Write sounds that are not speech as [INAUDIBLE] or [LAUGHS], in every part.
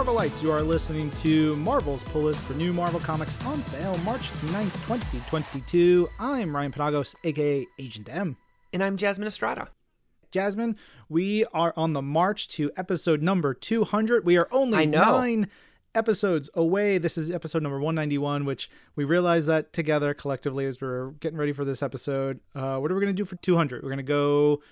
Marvelites. You are listening to Marvel's pull list for new Marvel comics on sale March 9th, 2022. I'm Ryan Panagos, aka Agent M. And I'm Jasmine Estrada. Jasmine, we are on the march to episode number 200. We are only nine episodes away. This is episode number 191, which we realized that together collectively as we are getting ready for this episode. Uh, what are we going to do for 200? We're going to go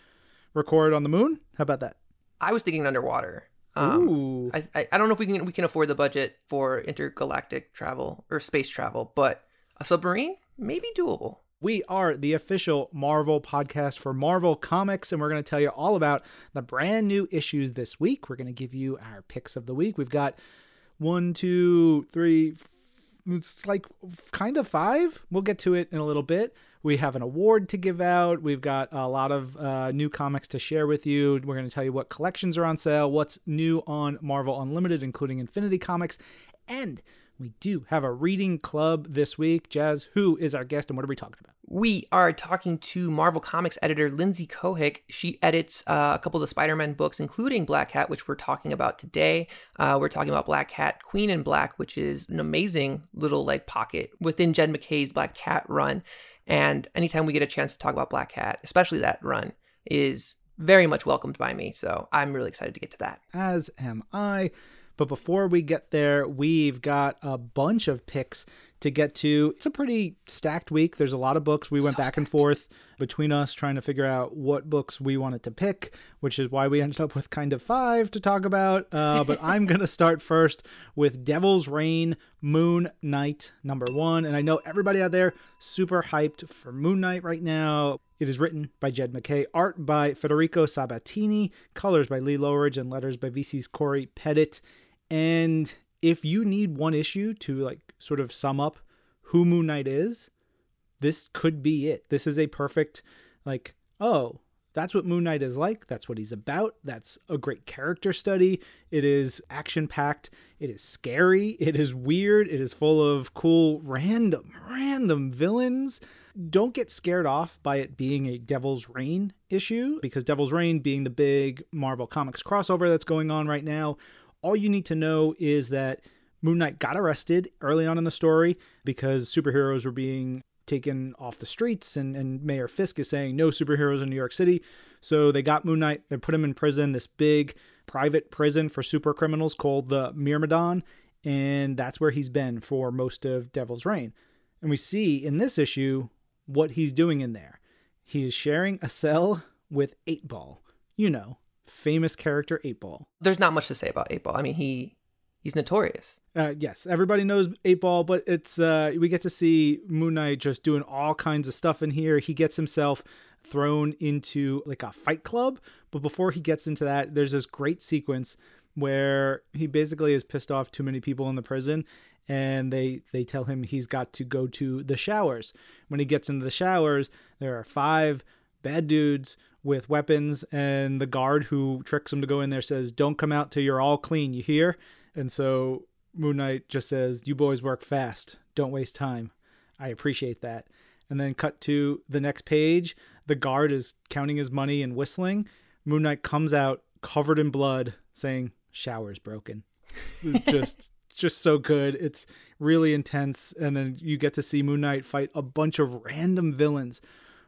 record on the moon? How about that? I was thinking underwater. Um, Ooh. I, I, I don't know if we can we can afford the budget for intergalactic travel or space travel, but a submarine maybe doable. We are the official Marvel podcast for Marvel Comics, and we're going to tell you all about the brand new issues this week. We're going to give you our picks of the week. We've got one, two, three, it's like kind of five. We'll get to it in a little bit. We have an award to give out. We've got a lot of uh, new comics to share with you. We're going to tell you what collections are on sale, what's new on Marvel Unlimited, including Infinity Comics, and we do have a reading club this week. Jazz, who is our guest and what are we talking about? We are talking to Marvel Comics editor Lindsey Cohick. She edits uh, a couple of the Spider Man books, including Black Cat, which we're talking about today. Uh, we're talking about Black Cat Queen in Black, which is an amazing little like pocket within Jed MacKay's Black Cat run. And anytime we get a chance to talk about Black Cat, especially that run, is very much welcomed by me. So I'm really excited to get to that. As am I. But before we get there, we've got a bunch of picks to get to. It's a pretty stacked week. There's a lot of books. We went so back stacked. and forth between us trying to figure out what books we wanted to pick, which is why we ended up with kind of five to talk about. Uh, [LAUGHS] but I'm going to start first with Devil's Reign Moon Knight number one. And I know everybody out there super hyped for Moon Knight right now. It is written by Jed MacKay, art by Federico Sabatini, colors by Lee Loughridge, and letters by VC's Cory Petit. And if you need one issue to like sort of sum up who Moon Knight is, this could be it. This is a perfect like, oh, that's what Moon Knight is like. That's what he's about. That's a great character study. It is action packed. It is scary. It is weird. It is full of cool, random, random villains. Don't get scared off by it being a Devil's Reign issue because Devil's Reign being the big Marvel Comics crossover that's going on right now all you need to know is that Moon Knight got arrested early on in the story because superheroes were being taken off the streets and, and Mayor Fisk is saying no superheroes in New York City. So they got Moon Knight, they put him in prison, this big private prison for super criminals called the Myrmidon, and that's where he's been for most of Devil's Reign. And we see in this issue what he's doing in there. He is sharing a cell with 8 Ball. You know, famous character Eight Ball. There's not much to say about Eight Ball. I mean, he he's notorious. Uh, yes, everybody knows Eight Ball, but it's uh, we get to see Moon Knight just doing all kinds of stuff in here. He gets himself thrown into like a fight club, but before he gets into that, there's this great sequence where he basically is pissed off too many people in the prison and they they tell him he's got to go to the showers. When he gets into the showers, there are five bad dudes with weapons, and the guard who tricks him to go in there says, Don't come out till you're all clean, you hear? And so Moon Knight just says, You boys work fast. Don't waste time. I appreciate that. And then cut to the next page. The guard is counting his money and whistling. Moon Knight comes out covered in blood, saying, Shower's broken. Just [LAUGHS] just so good. It's really intense. And then you get to see Moon Knight fight a bunch of random villains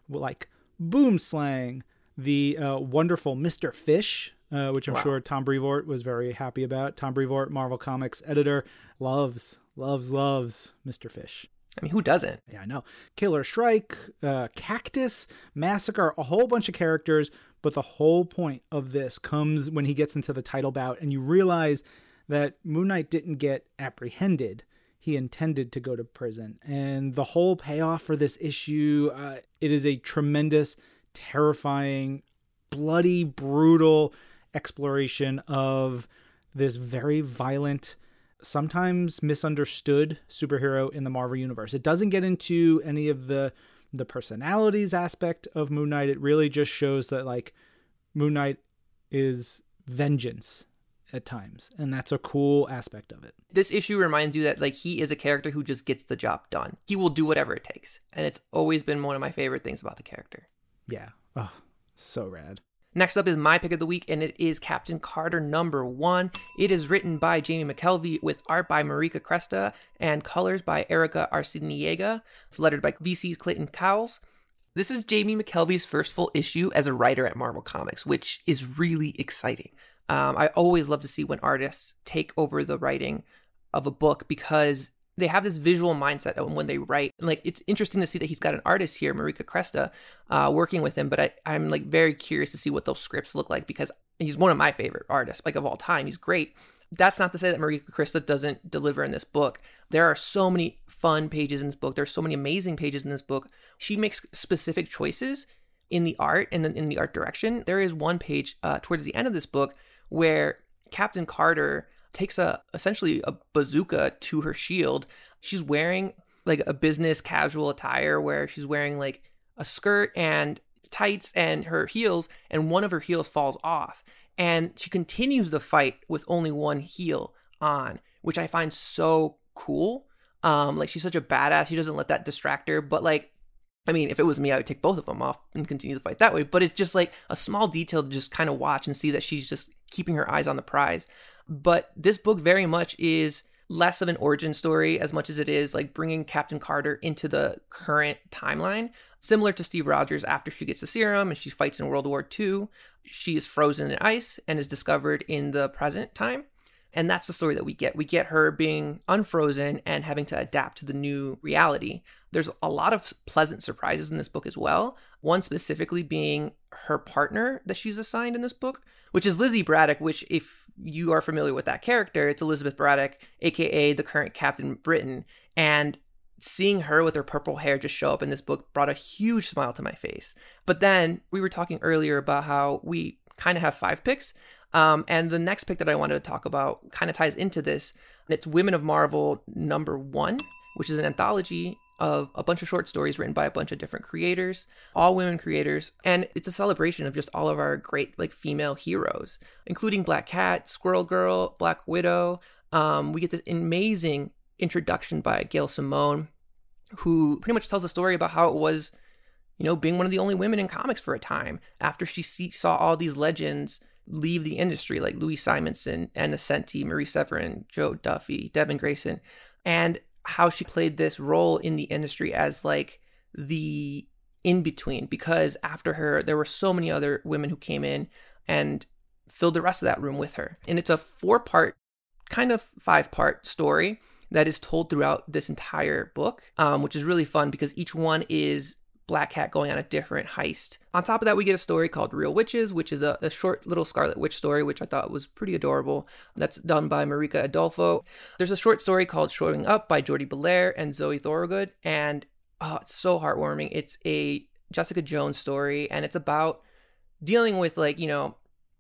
like Boomslang, the uh, wonderful Mr. Fish, uh, which I'm wow. sure Tom Brevoort was very happy about. Tom Brevoort, Marvel Comics editor, loves, loves, loves Mr. Fish. I mean, who doesn't? Yeah, I know. Killer Shrike, uh, Cactus, Massacre, a whole bunch of characters. But the whole point of this comes when he gets into the title bout, and you realize that Moon Knight didn't get apprehended. He intended to go to prison. And the whole payoff for this issue, uh, it is a tremendous terrifying, bloody, brutal exploration of this very violent, sometimes misunderstood superhero in the Marvel universe. It doesn't get into any of the the personalities aspect of Moon Knight. It really just shows that like Moon Knight is vengeance at times and that's a cool aspect of it this issue reminds you that like he is a character who just gets the job done he will do whatever it takes and it's always been one of my favorite things about the character yeah. Oh, so rad. Next up is my pick of the week, and it is Captain Carter number one. It is written by Jamie McKelvie with art by Marika Cresta and colors by Erica Arciniega. It's lettered by VC's Clayton Cowles. This is Jamie McKelvie's first full issue as a writer at Marvel Comics, which is really exciting. Um, I always love to see when artists take over the writing of a book because they have this visual mindset when they write. And Like it's interesting to see that he's got an artist here, Marika Cresta, uh, working with him. But I, I'm like very curious to see what those scripts look like because he's one of my favorite artists, like of all time. He's great. That's not to say that Marika Cresta doesn't deliver in this book. There are so many fun pages in this book. There's so many amazing pages in this book. She makes specific choices in the art and then in the art direction. There is one page uh, towards the end of this book where Captain Carter takes a essentially a bazooka to her shield. She's wearing like a business casual attire where she's wearing like a skirt and tights and her heels and one of her heels falls off and she continues the fight with only one heel on, which I find so cool. Um like she's such a badass. She doesn't let that distract her, but like I mean, if it was me, I would take both of them off and continue the fight that way. But it's just like a small detail to just kind of watch and see that she's just keeping her eyes on the prize. But this book very much is less of an origin story as much as it is like bringing Captain Carter into the current timeline. Similar to Steve Rogers after she gets the serum and she fights in World War II, she is frozen in ice and is discovered in the present time. And that's the story that we get. We get her being unfrozen and having to adapt to the new reality. There's a lot of pleasant surprises in this book as well. One specifically being her partner that she's assigned in this book, which is Lizzie Braddock, which, if you are familiar with that character, it's Elizabeth Braddock, aka the current Captain Britain. And seeing her with her purple hair just show up in this book brought a huge smile to my face. But then we were talking earlier about how we kind of have five picks. Um, and the next pick that I wanted to talk about kind of ties into this. It's Women of Marvel number one, which is an anthology of a bunch of short stories written by a bunch of different creators, all women creators, and it's a celebration of just all of our great like female heroes, including Black Cat, Squirrel Girl, Black Widow. Um, we get this amazing introduction by Gail Simone, who pretty much tells a story about how it was, you know, being one of the only women in comics for a time after she see, saw all these legends leave the industry, like Louise Simonson, Ann Nocenti, Marie Severin, Jo Duffy, Devin Grayson, and how she played this role in the industry as like the in between. Because after her, there were so many other women who came in and filled the rest of that room with her. And it's a four part, kind of five part story that is told throughout this entire book, um, which is really fun because each one is Black Cat going on a different heist. On top of that, we get a story called Real Witches, which is a, a, short little Scarlet Witch story, which I thought was pretty adorable. That's done by Marika Adolfo. There's a short story called Showing Up by Jordie Bellaire and Zoe Thorogood, and oh, it's so heartwarming. It's a Jessica Jones story, and it's about dealing with like you know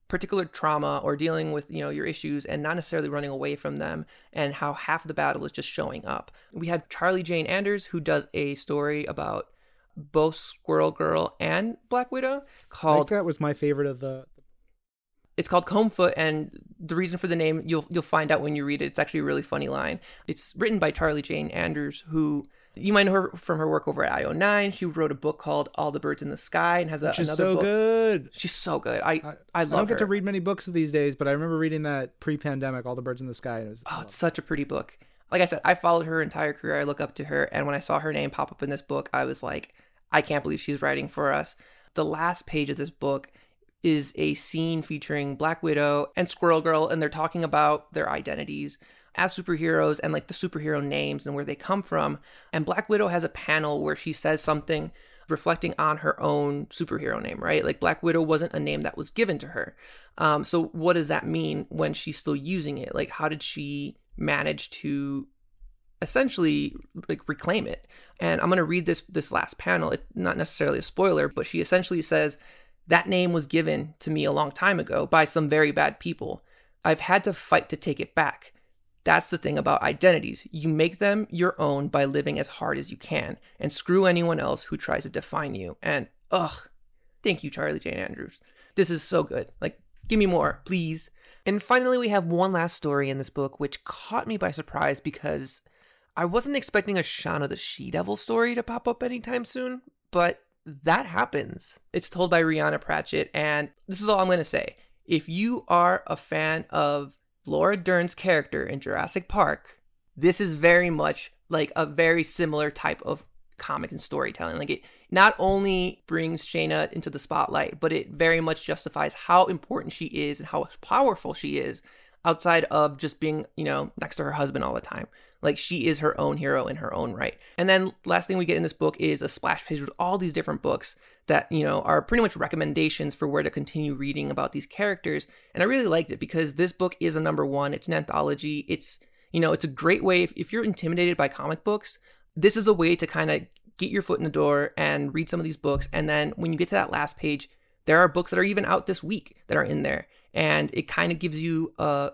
particular trauma or dealing with you know your issues and not necessarily running away from them and how half the battle is just showing up we have charlie jane anders who does a story about both Squirrel Girl and Black Widow called that was my favorite of the it's called Combfoot, and the reason for the name you'll you'll find out when you read it. It's actually a really funny line. It's written by Charlie Jane Anders, who you might know her from her work over at IO9. She wrote a book called All the Birds in the Sky and has a, She's another so book. good. She's so good. I I, I, love I don't get her. to read many books these days, but I remember reading that pre-pandemic, All the Birds in the Sky. And it was, Oh, it's such a pretty book. Like I said, I followed her entire career. I look up to her, and when I saw her name pop up in this book, I was like, I can't believe she's writing for us. The last page of this book is a scene featuring Black Widow and Squirrel Girl, and they're talking about their identities as superheroes and like the superhero names and where they come from. And Black Widow has a panel where she says something reflecting on her own superhero name, right? Like Black Widow wasn't a name that was given to her. Um, so what does that mean when she's still using it? Like, how did she manage to essentially like reclaim it? And I'm gonna read this this last panel. It's not necessarily a spoiler, but she essentially says that name was given to me a long time ago by some very bad people. I've had to fight to take it back. That's the thing about identities. You make them your own by living as hard as you can, and screw anyone else who tries to define you. And ugh, thank you, Charlie Jane Anders. This is so good. Like, give me more, please. And finally, we have one last story in this book, which caught me by surprise because I wasn't expecting a Shauna the She Devil story to pop up anytime soon, but that happens. It's told by Rhianna Pratchett. And this is all I'm going to say. If you are a fan of Laura Dern's character in Jurassic Park, this is very much like a very similar type of comic and storytelling. Like it not only brings Shayna into the spotlight, but it very much justifies how important she is and how powerful she is outside of just being, you know, next to her husband all the time. Like she is her own hero in her own right. And then last thing we get in this book is a splash page with all these different books that, you know, are pretty much recommendations for where to continue reading about these characters. And I really liked it because this book is a number one. It's an anthology. It's, you know, it's a great way if, if you're intimidated by comic books, this is a way to kind of get your foot in the door and read some of these books. And then when you get to that last page, there are books that are even out this week that are in there. And it kind of gives you a,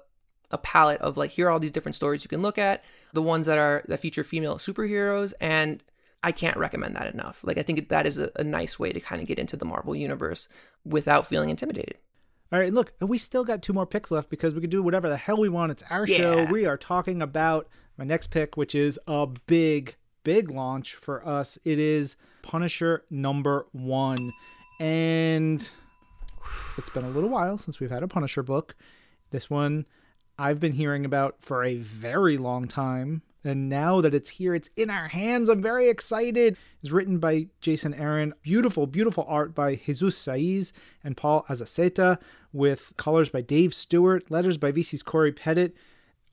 a palette of like, here are all these different stories you can look at, the ones that are that feature female superheroes. And I can't recommend that enough. Like, I think that is a, a nice way to kind of get into the Marvel universe without feeling intimidated. All right, look, we still got two more picks left because we can do whatever the hell we want. It's our yeah. show. We are talking about my next pick, which is a big, big launch for us. It is Punisher number one. And it's been a little while since we've had a Punisher book. This one I've been hearing about for a very long time. And now that it's here, it's in our hands. I'm very excited. It's written by Jason Aaron. Beautiful, beautiful art by Jesus Saiz and Paul Azaceta, with colors by Dave Stewart, letters by VC's Cory Petit,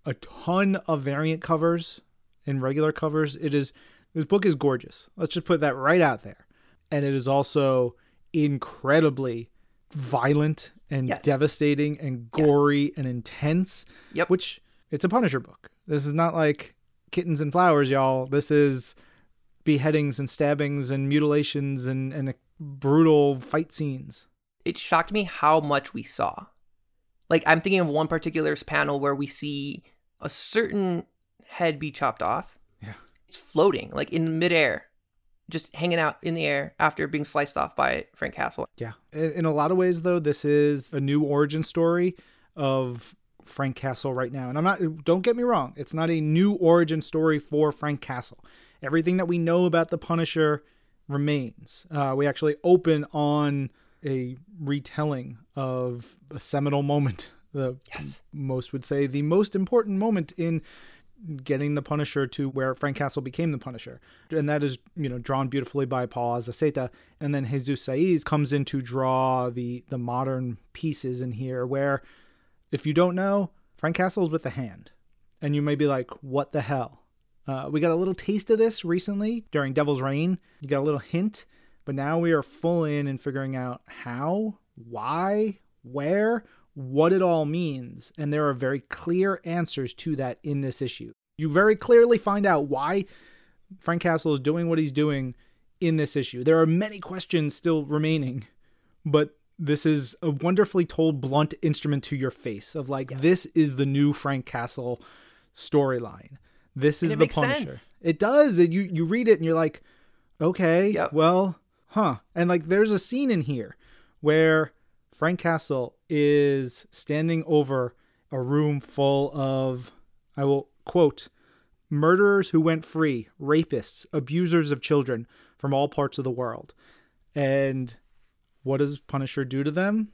a ton of variant covers and regular covers. It is this book is gorgeous. Let's just put that right out there. And it is also incredibly violent and yes. devastating and gory yes. and intense. Yep. Which it's a Punisher book. This is not like kittens and flowers, y'all. This is beheadings and stabbings and mutilations and, and brutal fight scenes. It shocked me how much we saw. Like, I'm thinking of one particular panel where we see a certain head be chopped off. Yeah. It's floating, like in midair, just hanging out in the air after being sliced off by Frank Castle. Yeah. In a lot of ways, though, this is a new origin story of Frank Castle right now. And I'm not, don't get me wrong, it's not a new origin story for Frank Castle. Everything that we know about the Punisher remains. Uh, we actually open on a retelling of a seminal moment. The yes. most would say the most important moment in getting the Punisher to where Frank Castle became the Punisher. And that is, you know, drawn beautifully by Paul Azaceta. And then Jesus Saiz comes in to draw the the modern pieces in here where if you don't know, Frank Castle is with the hand. And you may be like, what the hell? Uh, we got a little taste of this recently during Devil's Reign. You got a little hint, but now we are full in and figuring out how, why, where, what it all means. And there are very clear answers to that in this issue. You very clearly find out why Frank Castle is doing what he's doing in this issue. There are many questions still remaining, but this is a wonderfully told blunt instrument to your face of like yes. this is the new Frank Castle storyline. This is the Punisher. Sense. It does. And you you read it and you're like, okay, yep. well, huh. And like there's a scene in here where Frank Castle is standing over a room full of I will quote murderers who went free, rapists, abusers of children from all parts of the world. And what does Punisher do to them?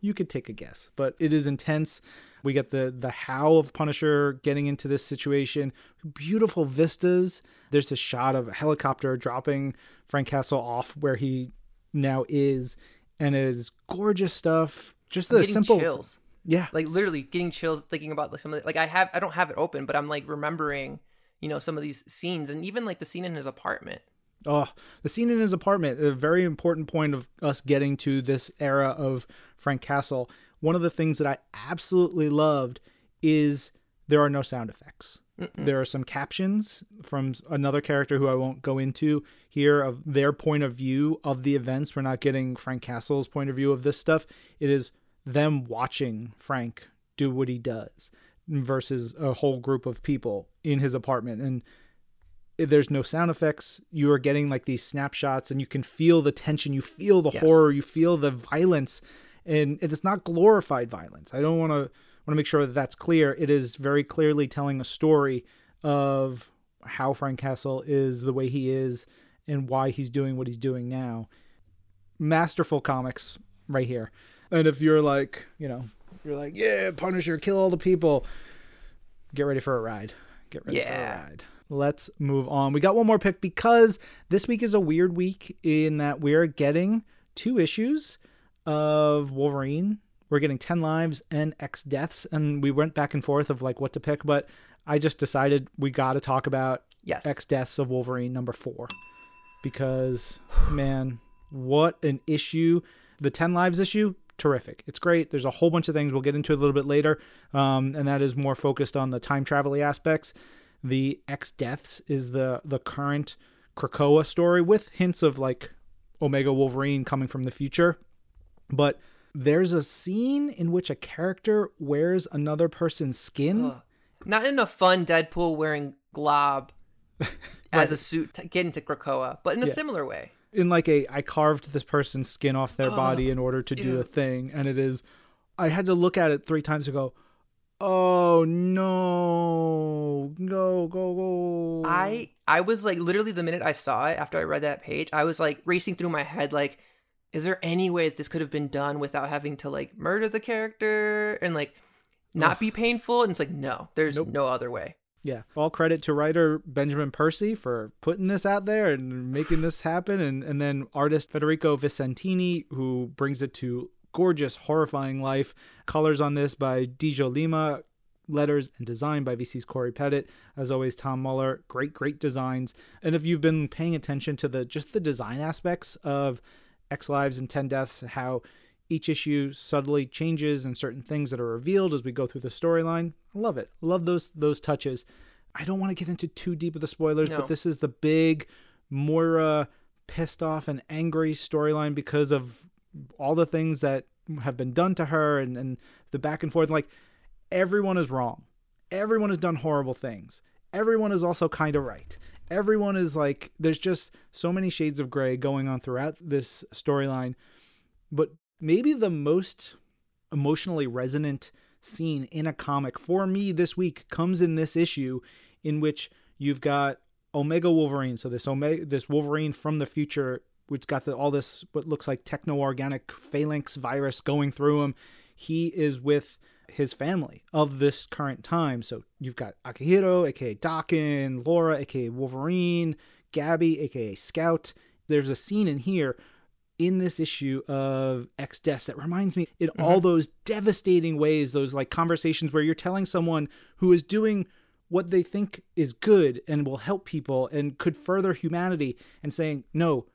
You could take a guess, but it is intense. We get the the how of Punisher getting into this situation. Beautiful vistas. There's a shot of a helicopter dropping Frank Castle off where he now is, and it is gorgeous stuff. Just the simple chills. Yeah, like literally getting chills thinking about like some of the, like I have I don't have it open, but I'm like remembering you know some of these scenes and even like the scene in his apartment Oh, the scene in his apartment, a very important point of us getting to this era of Frank Castle. One of the things that I absolutely loved is there are no sound effects. Mm-mm. There are some captions from another character who I won't go into here of their point of view of the events. We're not getting Frank Castle's point of view of this stuff. It is them watching Frank do what he does versus a whole group of people in his apartment. And there's no sound effects you are getting like these snapshots and you can feel the tension you feel the yes. horror you feel the violence and it's not glorified violence i don't want to want to make sure that that's clear it is very clearly telling a story of how frank castle is the way he is and why he's doing what he's doing now. Masterful comics right here. And if you're like, you know, you're like, yeah, Punisher, kill all the people. Get ready for a ride. Get ready Yeah. for a ride. Let's move on. We got one more pick because this week is a weird week in that we're getting two issues of Wolverine. We're getting 10 lives and X deaths. And we went back and forth of like what to pick, but I just decided we got to talk about Yes. X Deaths of Wolverine number four. Because, man, what an issue. The 10 Lives issue, terrific. It's great. There's a whole bunch of things we'll get into a little bit later. Um, and that is more focused on the time travel aspects. The X Deaths is the, the current Krakoa story with hints of like Omega Wolverine coming from the future. But there's a scene in which a character wears another person's skin. Ugh. Not in a fun Deadpool wearing glob [LAUGHS] as a suit to get into Krakoa, but in a Yeah. similar way. in like a I carved this person's skin off their body in order to do ew. a thing and it is I had to look at it 3 times to go oh no go go go I I was like literally the minute I saw it after I read that page, I was like racing through my head like is there any way that this could have been done without having to like murder the character and like not Ugh. be painful? And it's like no, there's Nope. no other way. yeah all credit to writer Benjamin Percy for putting this out there and making this happen and and then artist Federico Vicentini who brings it to gorgeous horrifying life colors on this by Dijjo Lima letters and design by VC's Cory Petit. As always, Tom Muller, great, great designs. And if you've been paying attention to the just the design aspects of X Lives and Ten Deaths, how each issue subtly changes and certain things that are revealed as we go through the storyline. I love it. Love those those touches. I don't want to get into too deep of the spoilers, No. but this is the big Moira pissed off and angry storyline because of all the things that have been done to her and, and the back and forth. Like everyone is wrong. Everyone has done horrible things. Everyone is also kind of right. Everyone is like, there's just so many shades of gray going on throughout this storyline. But maybe the most emotionally resonant scene in a comic for me this week comes in this issue in which you've got Omega Wolverine. So this Omega, this Wolverine from the future, which got the, all this what looks like techno-organic phalanx virus going through him. He is with his family of this current time. So you've got Akihiro, aka Daken, Laura, aka Wolverine, Gabby, aka Scout. There's a scene in here in this issue of X Deaths that reminds me in mm-hmm. all those devastating ways, those like conversations where you're telling someone who is doing what they think is good and will help people and could further humanity and saying, no,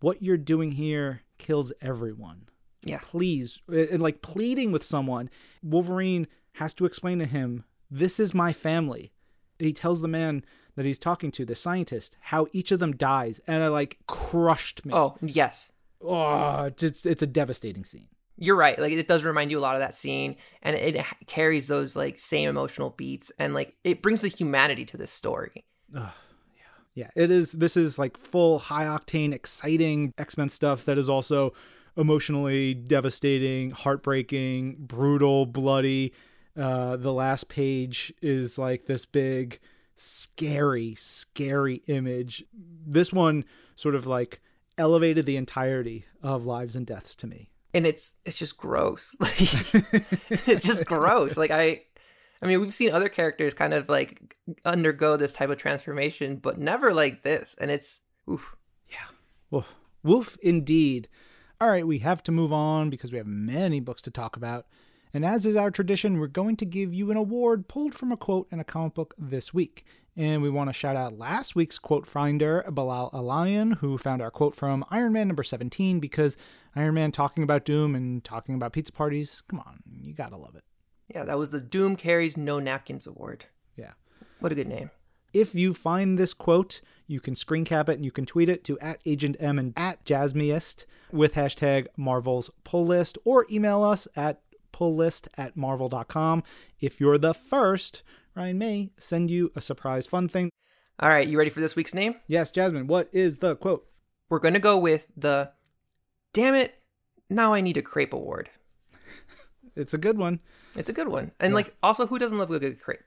what you're doing here kills everyone. Yeah. Please. And like pleading with someone, Wolverine has to explain to him, this is my family. He tells the man that he's talking to, the scientist, how each of them dies. And it like crushed me. Oh, yes. Oh, it's, it's a devastating scene. You're right. Like it does remind you a lot of that scene and it carries those like same emotional beats and like it brings the humanity to this story. Oh, yeah. Yeah, it is. This is like full high octane, exciting X Men stuff that is also emotionally devastating, heartbreaking, brutal, bloody. Uh, the last page is like this big, scary, scary image. This one sort of like elevated the entirety of Lives and Deaths to me. and it's it's just gross. [LAUGHS] it's just gross. Like I I mean, we've seen other characters kind of like undergo this type of transformation, but never like this. And it's oof. Yeah. Woof. Woof indeed. All right, we have to move on because we have many books to talk about. And as is our tradition, we're going to give you an award pulled from a quote in a comic book this week. And we want to shout out last week's quote finder, Bilal Alayan, who found our quote from Iron Man number 17 because Iron Man talking about Doom and talking about pizza parties. Come on, you gotta love it. Yeah, that was the Doom Carries No Napkins Award. Yeah. What a good name. If you find this quote, you can screen cap it and you can tweet it to at Agent M and at Jasmiest with hashtag Marvel's Pull List or email us at pulllist at marvel.com. If you're the first, Ryan may send you a surprise fun thing. All right, you ready for this week's name? Yes, Jasmine, what is the quote? We're going to go with the Damn it, now I need a crepe award. [LAUGHS] It's a good one. It's a good one. And like also who doesn't love a good crepe?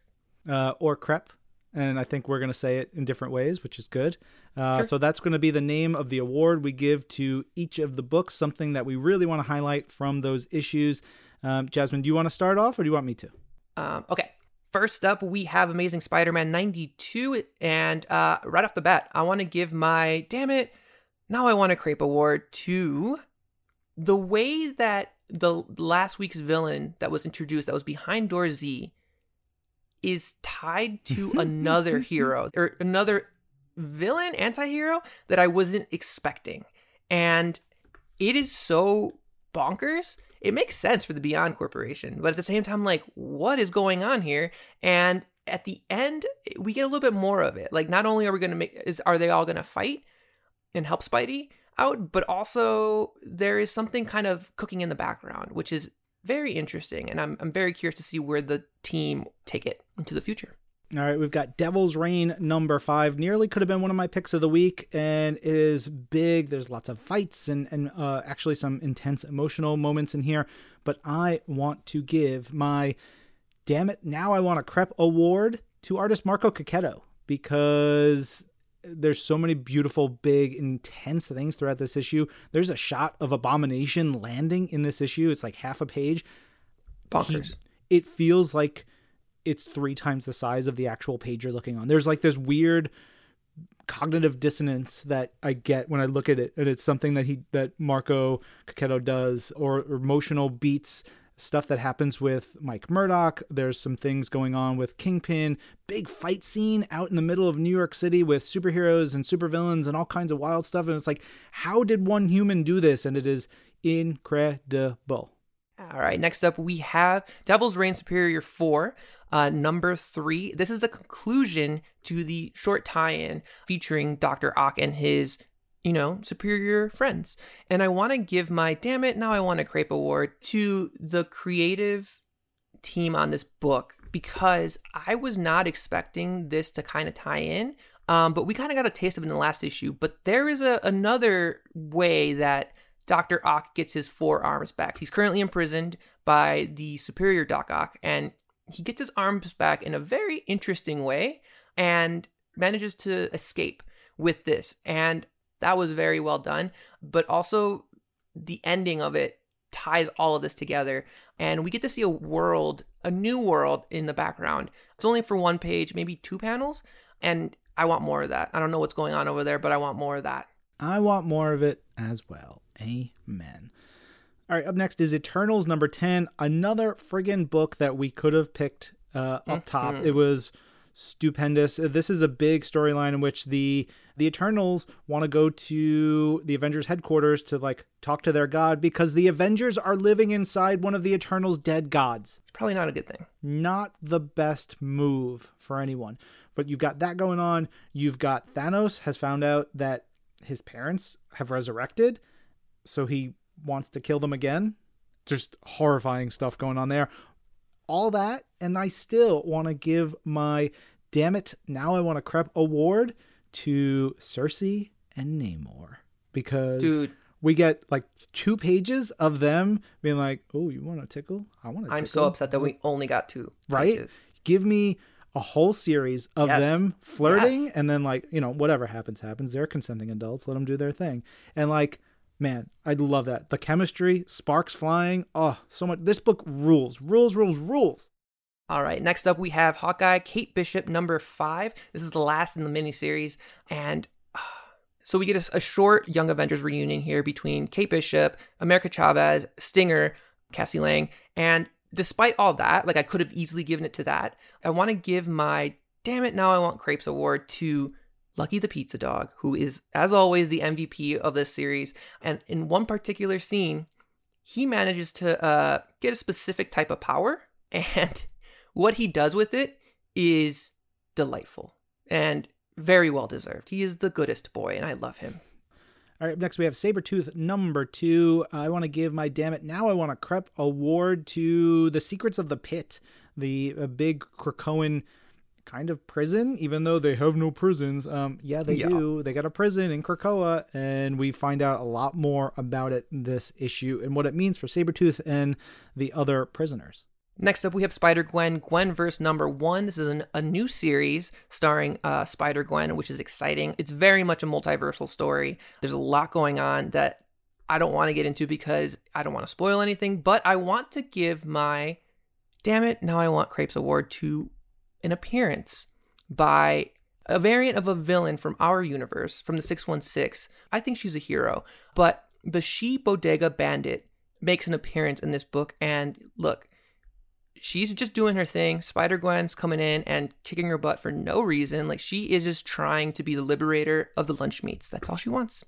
Uh, or crepe, and I think we're going to say it in different ways, which is good. Uh, sure. So that's going to be the name of the award we give to each of the books, something that we really want to highlight from those issues. Um, Jasmine, do you want to start off or do you want me to? Um, okay. First up, we have Amazing Spider Man 92. And uh, right off the bat, I want to give my damn it, now I want to crepe award to the way that the last week's villain that was introduced, that was behind door Z, is tied to mm-hmm, another mm-hmm, hero mm-hmm. or another villain, anti hero that I wasn't expecting. And it is so bonkers. It makes sense for the Beyond Corporation, but at the same time, like, what is going on here? And at the end, we get a little bit more of it. Like, not only are we going to make, is are they all going to fight and help Spidey out, but also there is something kind of cooking in the background, which is very interesting, and I'm I'm very curious to see where the team take it into the future. All right, we've got Devil's Reign number five. Nearly could have been one of my picks of the week, and it is big. There's lots of fights and and uh, actually some intense emotional moments in here. But I want to give my damn it now I want a crep award to artist Marco Checchetto because there's so many beautiful, big, intense things throughout this issue. There's a shot of Abomination landing in this issue. It's like half a page. Bonkers. He, it feels like it's three times the size of the actual page you're looking on. There's like this weird cognitive dissonance that I get when I look at it, and it's something that he that Marco Checchetto does, or, or emotional beats stuff that happens with Mike Murdock. There's some things going on with Kingpin. Big fight scene out in the middle of New York City with superheroes and supervillains and all kinds of wild stuff. And it's like, how did one human do this? And it is incredible. All right, next up we have Devil's Reign Superior 4, uh, number 3. This is a conclusion to the short tie in featuring Dr. Ock and his you know, superior friends. And I want to give my damn it, now I want a crepe award to the creative team on this book because I was not expecting this to kind of tie in. Um, but we kind of got a taste of it in the last issue. But there is a another way that Dr. Ock gets his four arms back. He's currently imprisoned by the superior Doc Ock, and he gets his arms back in a very interesting way and manages to escape with this. And that was very well done. But also, the ending of it ties all of this together. And we get to see a world, a new world in the background. It's only for one page, maybe two panels. And I want more of that. I don't know what's going on over there, but I want more of that. I want more of it as well. Amen. All right, up next is Eternals number 10, another friggin' book that we could have picked uh, up mm-hmm. top. It was stupendous. Uh, this is a big storyline in which the the Eternals want to go to the Avengers headquarters to like talk to their god because the Avengers are living inside one of the Eternals' dead gods. It's probably not a good thing. Not the best move for anyone. But you've got that going on. You've got Thanos has found out that his parents have resurrected, so he wants to kill them again. Just horrifying stuff going on there all that, and I still want to give my damn it, now I want to crep award to Sersi and Namor because Dude. we get like two pages of them being like, "Oh, you want to tickle? I want to." I'm so upset that we only got two. Right? Pages. Give me a whole series of yes. them flirting, yes. and then like you know whatever happens happens. They're consenting adults. Let them do their thing, and like man, I love that. The chemistry, sparks flying. Oh, so much. This book rules, rules, rules, rules. All right, next up we have Hawkeye, Kate Bishop, number five. This is the last in the miniseries. And uh, so we get a, a, short Young Avengers reunion here between Kate Bishop, America Chavez, Stinger, Cassie Lang. And despite all that, like I could have easily given it to that, I want to give my damn it, now I want Crepes award to Lucky the Pizza Dog, who is, as always, the MVP of this series. And in one particular scene, he manages to uh, get a specific type of power, [LAUGHS] and what he does with it is delightful and very well deserved. He is the goodest boy, and I love him. All right, next we have Sabretooth number two. I want to give my damn it now I want to crep award to the Secrets of the Pit, the big Krakoan kind of prison, even though they have no prisons. Um, yeah, they yeah. do. They got a prison in Krakoa, and we find out a lot more about it this issue and what it means for Sabretooth and the other prisoners. Next up, we have Spider Gwen, Gwen verse number one. This is an, a new series starring uh, Spider Gwen, which is exciting. It's very much a multiversal story. There's a lot going on that I don't want to get into because I don't want to spoil anything, but I want to give my damn it, now I want Crepes Award to an appearance by a variant of a villain from our universe, from the 616. I think she's a hero, but the She Bodega Bandit makes an appearance in this book. And look, she's just doing her thing. Spider Gwen's coming in and kicking her butt for no reason. Like she is just trying to be the liberator of the lunch meats. That's all she wants.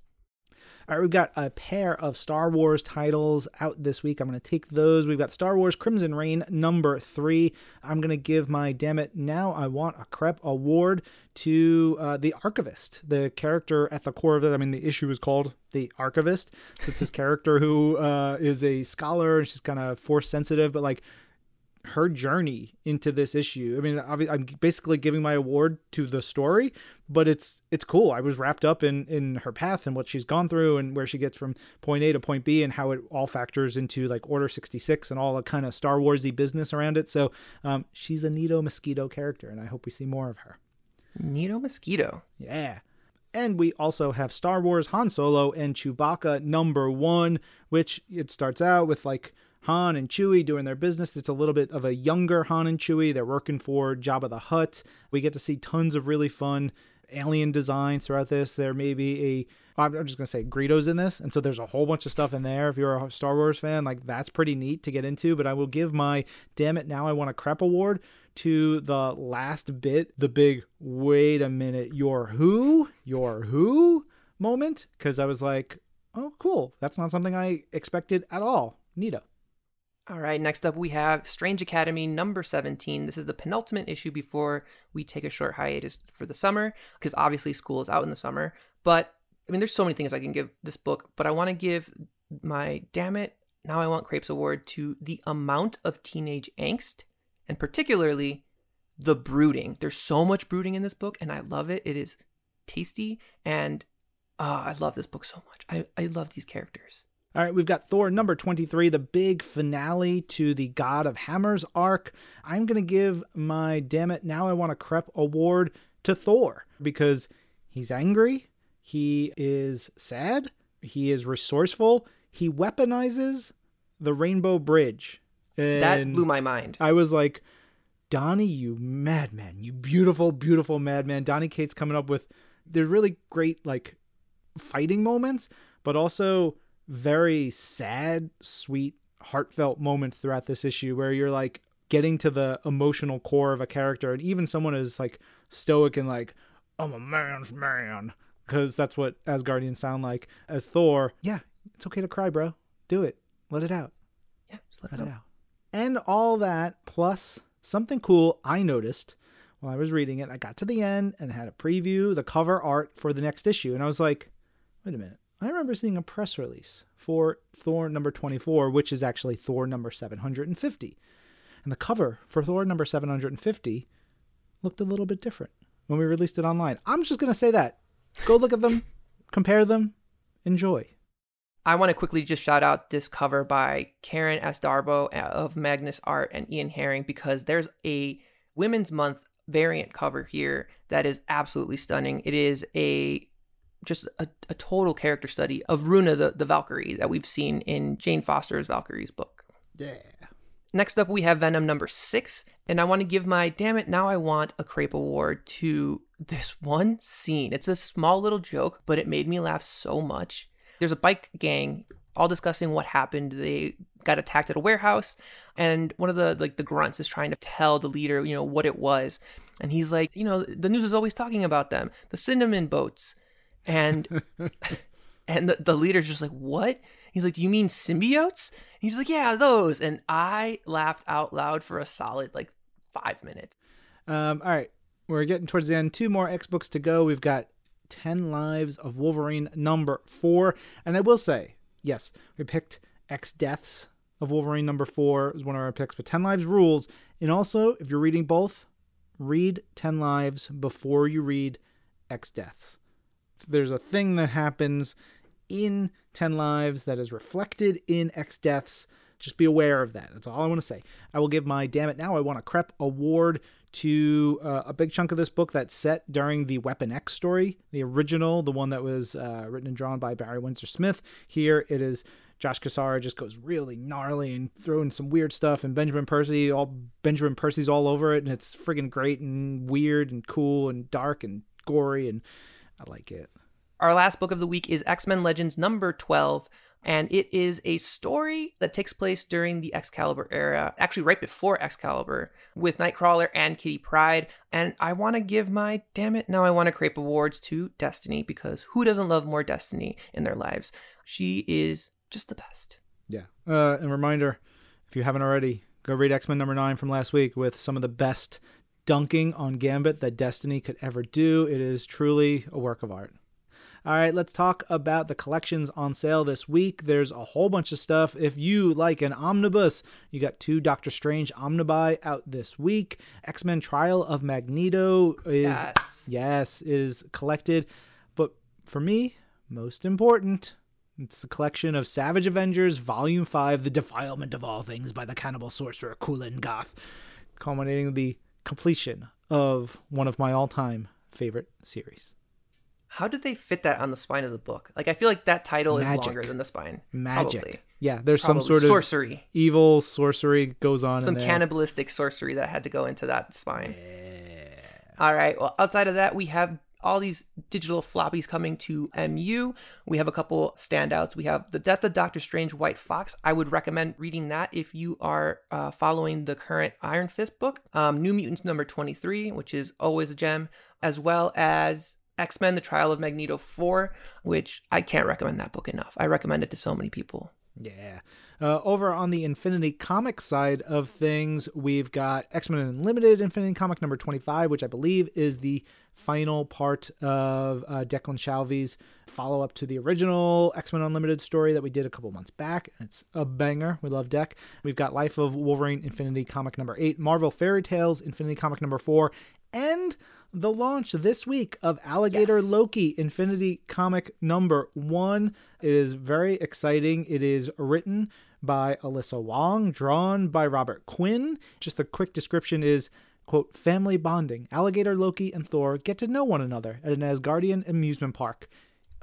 All right, we've got a pair of Star Wars titles out this week. I'm going to take those. We've got Star Wars Crimson Reign number three. I'm going to give my Damn It Now I Want a Crep award to uh, the Archivist, the character at the core of it. I mean, the issue is called The Archivist. So it's this character who uh, is a scholar and she's kind of force sensitive, but like her journey into this issue. I mean, I'm basically giving my award to the story, but it's it's cool. I was wrapped up in in her path and what she's gone through and where she gets from point A to point B and how it all factors into like Order 66 and all the kind of Star Warsy business around it. So um, she's a Nito Mosquito character, and I hope we see more of her. Nito Mosquito. Yeah. And we also have Star Wars Han Solo and Chewbacca number one, which it starts out with like Han and Chewie doing their business. It's a little bit of a younger Han and Chewie. They're working for Jabba the Hutt. We get to see tons of really fun alien designs throughout this. There may be a I'm just gonna say Greedo's in this, and so there's a whole bunch of stuff in there. If you're a Star Wars fan, like that's pretty neat to get into. But I will give my damn it now I want a crep award to the last bit, the big wait a minute, you're who, you're who moment, because I was like, oh cool, that's not something I expected at all. Neato. All right, next up we have Strange Academy number 17. This is the penultimate issue before we take a short hiatus for the summer, because obviously school is out in the summer. But I mean, there's so many things I can give this book, but I want to give my damn it, now I want Crepes award to the amount of teenage angst, and particularly the brooding. There's so much brooding in this book, and I love it. It is tasty, and uh, I love this book so much. I, I love these characters. All right, we've got Thor number 23, the big finale to the God of Hammers arc. I'm going to give my Damn It Now I Want to Crep award to Thor because he's angry, he is sad, he is resourceful, he weaponizes the Rainbow Bridge. And that blew my mind. I was like, Donny, you madman, you beautiful, beautiful madman. Donny Cates coming up with there's really great like fighting moments, but also very sad, sweet, heartfelt moments throughout this issue where you're like getting to the emotional core of a character and even someone is like stoic and like I'm a man's man because that's what Asgardians sound like as Thor. Yeah, it's okay to cry, bro. Do it. Let it out. Yeah, just let, let it, out. And all that plus something cool I noticed while I was reading it. I got to the end and had a preview, the cover art for the next issue, and I was like, wait a minute. I remember seeing a press release for Thor number 24, which is actually Thor number 750. And the cover for Thor number 750 looked a little bit different when we released it online. I'm just going to say that. Go look at them, [LAUGHS] compare them, enjoy. I want to quickly just shout out this cover by Karen S. Darboe uh, of Magnus Art and Ian Herring because there's a Women's Month variant cover here that is absolutely stunning. It is a just a, a total character study of Runa the, the Valkyrie that we've seen in Jane Foster's Valkyrie's book. Yeah. Next up, we have Venom number six, and I want to give my damn it, now I want a Crepe Award to this one scene. It's a small little joke, but it made me laugh so much. There's a bike gang all discussing what happened. They got attacked at a warehouse, and one of the like the grunts is trying to tell the leader, you know, what it was. And he's like, you know, the news is always talking about them, the cinnamon boats and [LAUGHS] and the, the leader's just like what? He's like do you mean symbiotes? He's like yeah those. And i laughed out loud for a solid like five minutes. Um, all right. We're getting towards the end. Two more x books to go. We've got 10 lives of wolverine number four. And i will say yes we picked x deaths of wolverine number four is one of our picks. But 10 lives rules. And also if you're reading both read 10 lives before you read x deaths there's a thing that happens in 10 lives that is reflected in X deaths Just be aware of that. That's all I want to say. I will give my damn it now. I want a Crep award to uh, a big chunk of this book that's set during the Weapon X story, the original, the one that was uh, written and drawn by Barry Windsor Smith. Here it is. Josh Cassara just goes really gnarly and throwing some weird stuff, and Benjamin Percy, all Benjamin Percy's all over it, and it's friggin' great and weird and cool and dark and gory, and I like it. Our last book of the week is X Men Legends number 12. And it is a story that takes place during the Excalibur era, actually, right before Excalibur, with Nightcrawler and Kitty Pryde. And I want to give my damn it, now I want to create awards to Destiny because who doesn't love more Destiny in their lives? She is just the best. Yeah. Uh, and reminder if you haven't already, go read X Men number nine from last week with some of the best dunking on Gambit that Destiny could ever do. It is truly a work of art. All right, let's talk about the collections on sale this week. There's a whole bunch of stuff. If you like an omnibus, you got two Doctor Strange omnibuy out this week. X Men Trial of Magneto is Yes. yes is collected, but for me, most important, it's the collection of Savage Avengers Volume Five: The Defilement of All Things by the Cannibal Sorcerer Kulan Gath, culminating the completion of one of my all-time favorite series. How did they fit that on the spine of the book? Like, I feel like that title Magic. is longer than the spine. Magic. Probably. Yeah, there's Probably. some sort of sorcery. evil sorcery goes on. Some in there. cannibalistic sorcery that had to go into that spine. Yeah. All right. Well, outside of that, we have all these digital floppies coming to MU. We have a couple standouts. We have The Death of Doctor Strange White Fox. I would recommend reading that if you are uh, following the current Iron Fist book. Um, New Mutants number 23, which is always a gem, as well as X Men The Trial of Magneto 4, which I can't recommend that book enough. I recommend it to so many people. Yeah. Uh, over on the Infinity Comic side of things, we've got X Men Unlimited Infinity Comic number 25, which I believe is the final part of uh, Declan Shalvey's follow up to the original X Men Unlimited story that we did a couple months back. It's a banger. We love Deck. We've got Life of Wolverine Infinity Comic number 8, Marvel Fairy Tales Infinity Comic number 4, and the launch this week of Alligator Yes. Loki Infinity Comic number one. It is very exciting. It is written by Alyssa Wong, drawn by Robert Quinn. Just a quick description is quote family bonding. Alligator Loki and Thor get to know one another at an Asgardian amusement park.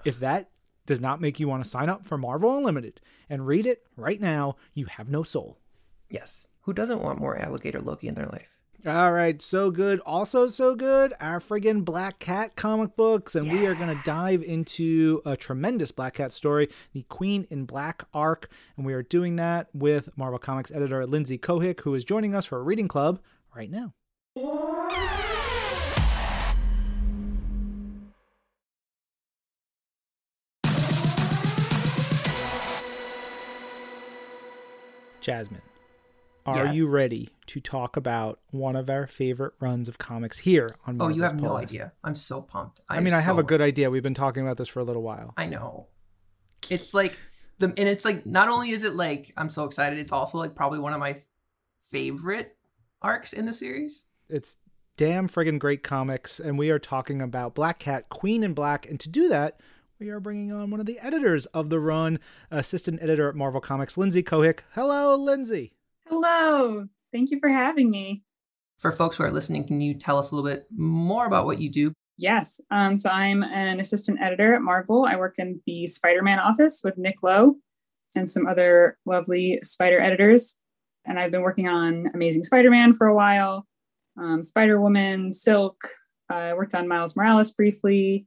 If that does not make you want to sign up for Marvel Unlimited and read it right now, you have no soul. Yes. Who doesn't want more alligator Loki in their life? All right, so good. Also, so good. Our friggin' Black Cat comic books, and we are going to dive into a tremendous Black Cat story, the Queen in Black arc, and we are doing that with Marvel Comics editor Lindsey Cohick, who is joining us for a reading club right now. Jasmine, are Yes. you ready to talk about one of our favorite runs of comics here on Oh, you have no Pull idea. I'm so pumped. I mean, I have a good idea. We've been talking about this for a little while. I know. It's like the and it's like not only is it like I'm so excited, it's also like probably one of my favorite arcs in the series. It's damn friggin' great comics, and we are talking about Black Cat, Queen in Black. And to do that, we are bringing on one of the editors of the run, assistant editor at Marvel Comics, Lindsey Cohick. Hello, Lindsey. Hello. Thank you for having me. For folks who are listening, can you tell us a little bit more about what you do? Yes. Um, so I'm an assistant editor at Marvel. I work in the Spider Man office with Nick Lowe and some other lovely spider editors. And I've been working on Amazing Spider Man for a while, um, Spider Woman, Silk. I worked on Miles Morales briefly,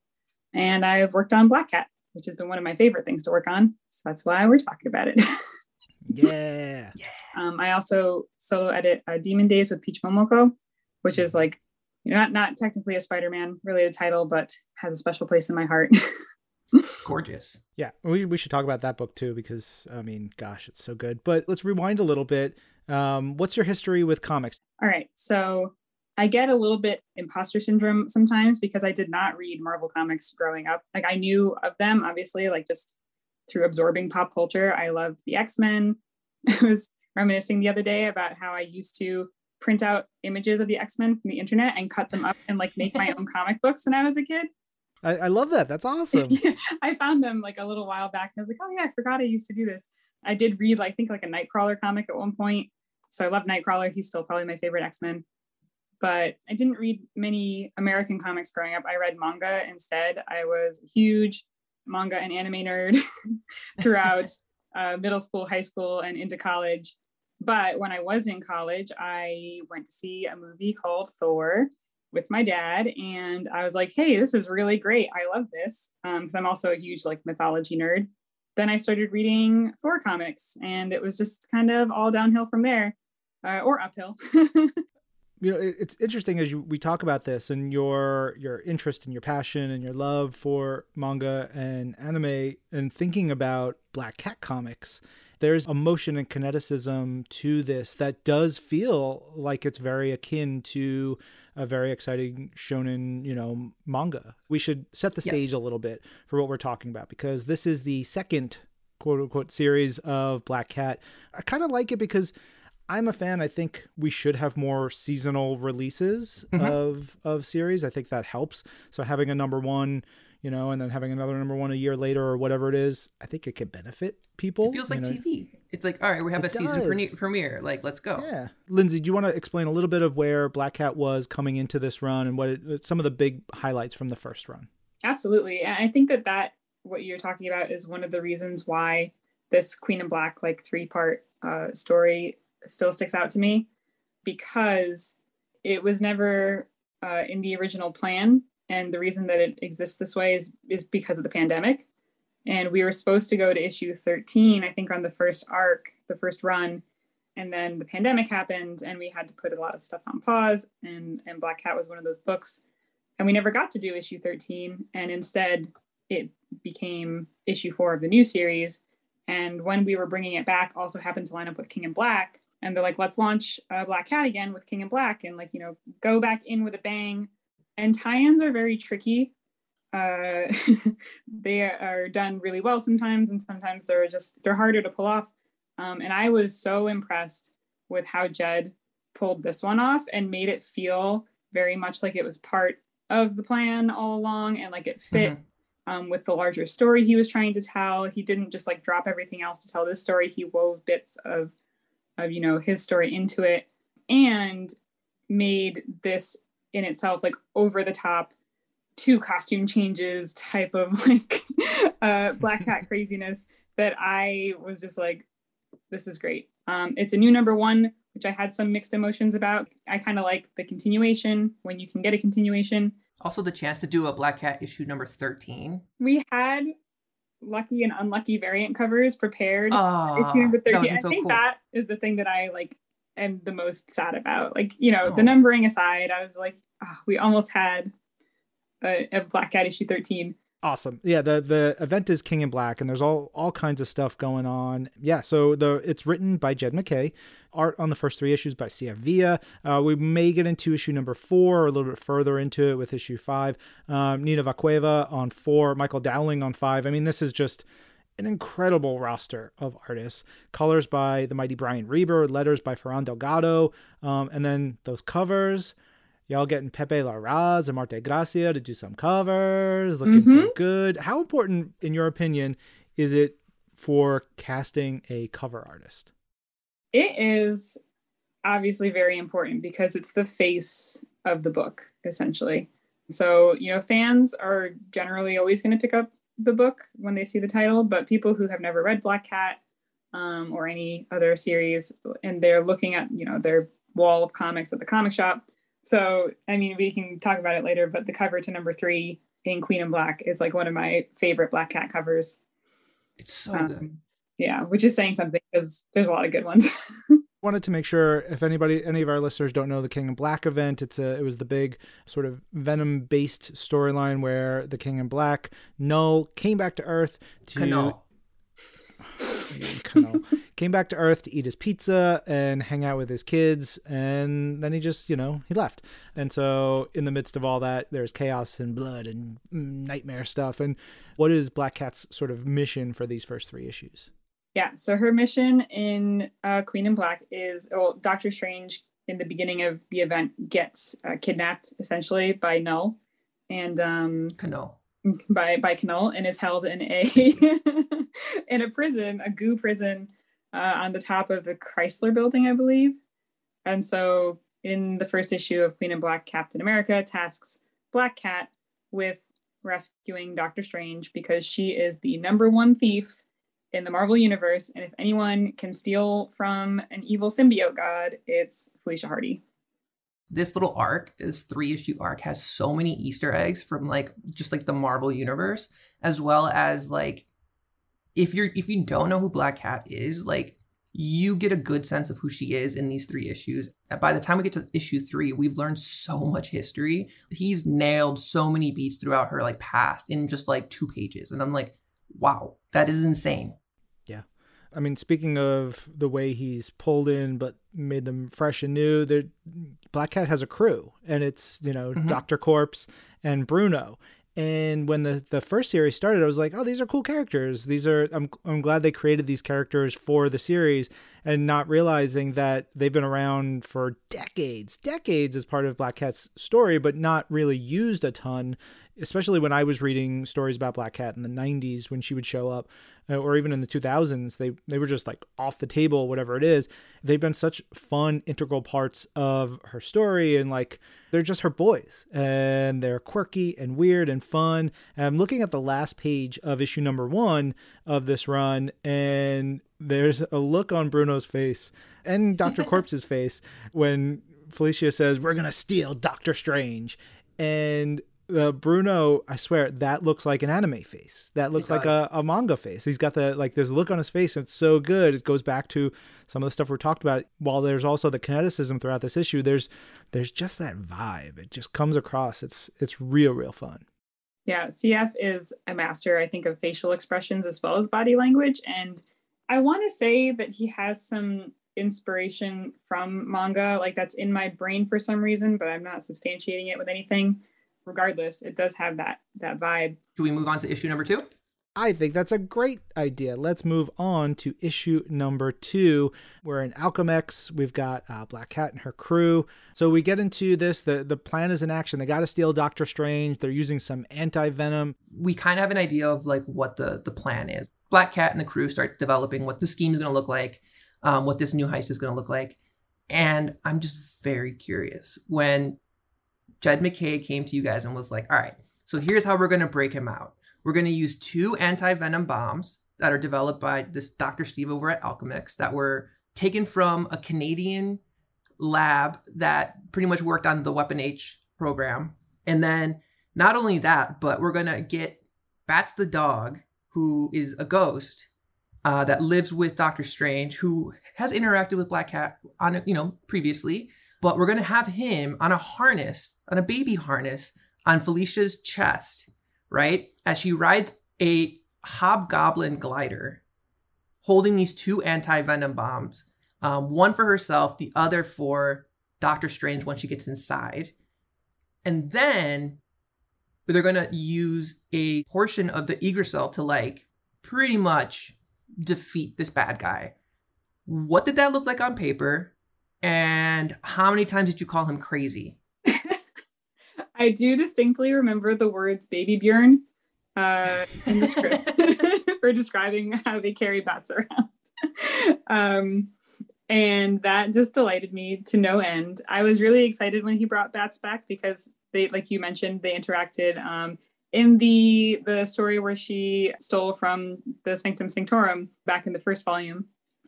and I've worked on Black Cat, which has been one of my favorite things to work on. So that's why we're talking about it. [LAUGHS] Yeah. Um, I also solo edit uh, Demon Days with Peach Momoko, which is like you know, not not technically a Spider-Man related title, but has a special place in my heart. [LAUGHS] Gorgeous. Yeah, we, we should talk about that book too because I mean, gosh, it's so good. But let's rewind a little bit. Um, what's your history with comics? All right, so I get a little bit imposter syndrome sometimes because I did not read Marvel comics growing up. Like I knew of them, obviously, like just through absorbing pop culture. I loved the X-Men. [LAUGHS] I was reminiscing the other day about how I used to print out images of the X-Men from the internet and cut them up and like make my own [LAUGHS] comic books when I was a kid. I, I love that. That's awesome. [LAUGHS] I found them like a little while back and I was like, oh yeah, I forgot I used to do this. I did read, I think, like a Nightcrawler comic at one point. So I love Nightcrawler. He's still probably my favorite X Men. But I didn't read many American comics growing up. I read manga instead. I was a huge manga and anime nerd [LAUGHS] throughout uh, middle school, high school, and into college. But when I was in college, I went to see a movie called Thor with my dad, and I was like, "Hey, this is really great. I love this." Because um, I'm also a huge like mythology nerd. Then I started reading Thor comics, and it was just kind of all downhill from there, uh, or uphill. [LAUGHS] you know it's interesting as you, we talk about this and your your interest and your passion and your love for manga and anime and thinking about black cat comics there's emotion and kineticism to this that does feel like it's very akin to a very exciting shonen, you know, manga. We should set the stage yes. a little bit for what we're talking about because this is the second quote unquote series of Black Cat. I kind of like it because I'm a fan. I think we should have more seasonal releases mm-hmm. of of series. I think that helps. So having a number one you know, and then having another number one a year later or whatever it is, I think it could benefit people. It feels like know? TV. It's like, all right, we have it a does. season premiere. Like, let's go. Yeah. Lindsey, do you want to explain a little bit of where Black Cat was coming into this run and what it, some of the big highlights from the first run? Absolutely. I think that that, what you're talking about, is one of the reasons why this Queen in Black, like three part uh, story, still sticks out to me because it was never uh, in the original plan. And the reason that it exists this way is is because of the pandemic. And we were supposed to go to issue 13 i think on the first arc the first run. And then the pandemic happened and we had to put a lot of stuff on pause. And and black cat was one of those books. And we never got to do issue 13 and instead it became issue 4 of the new series. And when we were bringing it back also happened to line up with king in black and they're like let's launch uh, black cat again with king and black and like you know go back in with a bang and tie-ins are very tricky. Uh, [LAUGHS] they are done really well sometimes, and sometimes they're just they're harder to pull off. Um, and I was so impressed with how Jed pulled this one off and made it feel very much like it was part of the plan all along, and like it fit. Mm-hmm. Um, with the larger story he was trying to tell. He didn't just like drop everything else to tell this story. He wove bits of, of you know, his story into it, and made this in itself like over the top two costume changes type of [LAUGHS] like uh, black cat [LAUGHS] craziness that I was just like, this is great. Um, it's a new number one, which I had some mixed emotions about. I kind of like the continuation when you can get a continuation. Also, the chance to do a Black Cat issue number 13. We had lucky and unlucky variant covers prepared. Oh, issue number 13. I so think cool. that is the thing that I like am the most sad about. Like, you know, oh. the numbering aside, I was like, oh, we almost had a, a Black Cat issue 13 awesome. Yeah the the event is king in black and there's all all kinds of stuff going on. Yeah so the it's written by Jed MacKay art on the first three issues by cf villa. Uh, we may get into issue number four or a little bit further into it with issue five. Um, Nina Vakueva on four michael dowling on five. I mean this is just an incredible roster of artists. Colors by the mighty Brian Reber, letters by Ferran Delgado, um, and then those covers. Y'all getting Pepe Larraz and Marte Gracia to do some covers, looking mm-hmm. so good. How important, in your opinion, is it for casting a cover artist? It is obviously very important because it's the face of the book, essentially. So, you know, fans are generally always going to pick up the book when they see the title, but people who have never read Black Cat um, or any other series and they're looking at, you know, their wall of comics at the comic shop, so, I mean, we can talk about it later, but the cover to number three in Queen and Black is like one of my favorite Black Cat covers. It's so um, good. Yeah, which is saying something because there's a lot of good ones. [LAUGHS] wanted to make sure if anybody any of our listeners don't know the king and black event it's a it was the big sort of venom based storyline where the king in black Knull came back to earth to Canal. Came back to Earth to eat his pizza and hang out with his kids, and then he just, you know, he left. And so, in the midst of all that, there's chaos and blood and nightmare stuff. And what is Black Cat's sort of mission for these first three issues? Yeah, so her mission in uh, Queen in Black is, well, Doctor Strange in the beginning of the event gets uh, kidnapped essentially by Knull, and um, Canal. By by Knull and is held in a [LAUGHS] in a prison, a goo prison, uh, on the top of the Chrysler Building, I believe. And so, in the first issue of Queen and Black, Captain America tasks Black Cat with rescuing Doctor Strange because she is the number one thief in the Marvel universe, and if anyone can steal from an evil symbiote god, it's Felicia Hardy this little arc, this three issue arc, has so many Easter eggs from like just like the Marvel universe, as well as like if you're if you don't know who Black Cat is, like you get a good sense of who she is in these three issues. By the time we get to issue three, we've learned so much history. He's nailed so many beats throughout her like past in just like two pages, and I'm like, wow, that is insane. I mean, speaking of the way he's pulled in but made them fresh and new, there Black Cat has a crew, and it's you know mm-hmm. Doctor Corpse and Bruno. And when the the first series started, I was like, oh, these are cool characters. These are I'm I'm glad they created these characters for the series, and not realizing that they've been around for decades, decades as part of Black Cat's story, but not really used a ton especially when I was reading stories about Black Cat in the 90s when she would show up, uh, or even in the 2000s, they, they were just like off the table, whatever it is. They've been such fun, integral parts of her story, and like they're just her boys, and they're quirky and weird and fun. And I'm looking at the last page of issue number one of this run, and there's a look on Bruno's face and Dr. [LAUGHS] Corpse's face when Felicia says, We're going to steal Doctor Strange. And uh, Bruno, I swear that looks like an anime face. That looks like a, a manga face. He's got the like there's a look on his face. And it's so good. It goes back to some of the stuff we talked about. While there's also the kineticism throughout this issue, there's there's just that vibe. It just comes across. It's it's real real fun. Yeah, CF is a master, I think, of facial expressions as well as body language. And I want to say that he has some inspiration from manga, like that's in my brain for some reason, but I'm not substantiating it with anything regardless, it does have that that vibe. Do we move on to issue number two? I think that's a great idea. Let's move on to issue number two. We're in Alchemax. We've got uh, Black Cat and her crew. So we get into this. The, the plan is in action. They got to steal Doctor Strange. They're using some anti venom. We kind of have an idea of like what the, the plan is. Black Cat and the crew start developing what the scheme is going to look like, um, what this new heist is going to look like. And I'm just very curious when Jed MacKay came to you guys and was like, all right, so here's how we're going to break him out. We're going to use two anti venom bombs that are developed by this Dr. Steve over at Alchemax that were taken from a Canadian lab that pretty much worked on the Weapon H program. And then not only that, but we're going to get Bats the dog, who is a ghost uh, that lives with Doctor Strange, who has interacted with Black Cat on you know previously, but we're going to have him on a harness, on a baby harness on Felicia's chest, right? As she rides a hobgoblin glider holding these two anti venom bombs, um, one for herself, the other for Doctor Strange when she gets inside. And then they're going to use a portion of the Yggdrasil to like pretty much defeat this bad guy. What did that look like on paper? And how many times did you call him crazy? [LAUGHS] I do distinctly remember the words baby Bjorn uh, in the script [LAUGHS] [LAUGHS] for describing how they carry bats around. um, and that just delighted me to no end. I was really excited when he brought bats back because they, like you mentioned, they interacted um, in the the story where she stole from the Sanctum Sanctorum back in the first volume.